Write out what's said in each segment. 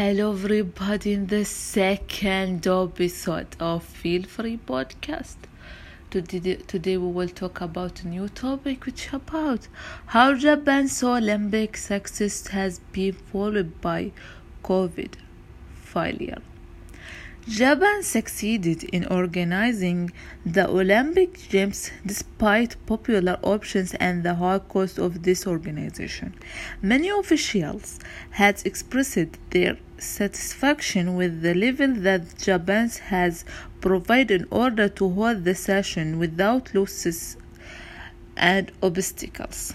Hello, everybody, in the second episode of Feel Free podcast. Today, today we will talk about a new topic, which about how Japan's Olympic success has been followed by COVID failure. Japan succeeded in organizing the Olympic Games despite popular options and the high cost of this organization. Many officials had expressed their satisfaction with the level that Japan has provided in order to hold the session without losses and obstacles.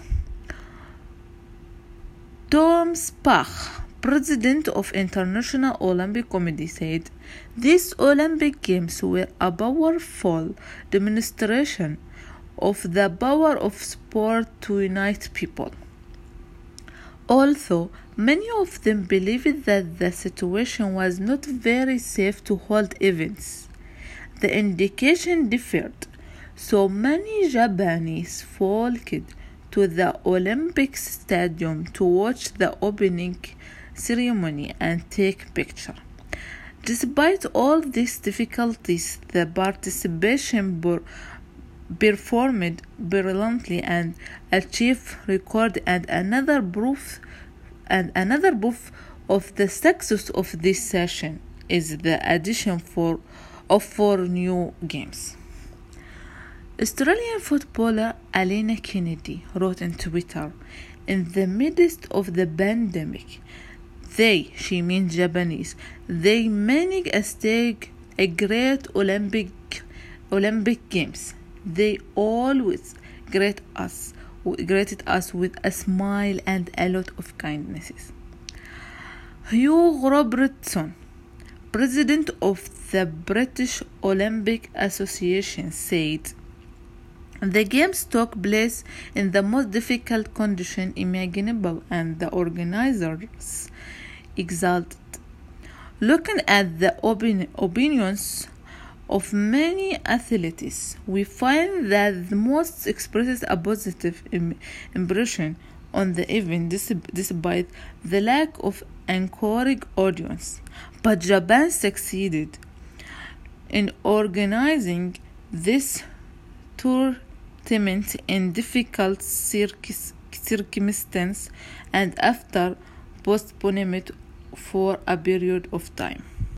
Thomas Bach president of International Olympic Committee said these Olympic Games were a powerful demonstration of the power of sport to unite people. Although many of them believed that the situation was not very safe to hold events, the indication differed. So many Japanese flocked to the Olympic Stadium to watch the opening ceremony and take picture. Despite all these difficulties, the participation performed brilliantly and achieved record and another proof and another proof of the success of this session is the addition for of four new games. Australian footballer Alanna Kennedy wrote on Twitter, in the midst of the pandemic, they, she means Japanese, they managed a stage a great Olympic Olympic Games. They always greet us, greeted us with a smile and a lot of kindnesses. Hugh Robertson, president of the British Olympic Association, said. The games took place in the most difficult condition imaginable, and the organizers exalted. Looking at the opinions of many athletes, we find that the most expresses a positive impression on the event despite the lack of encouraging audience. But Japan succeeded in organizing this tournament in difficult circumstances and after postponement for a period of time.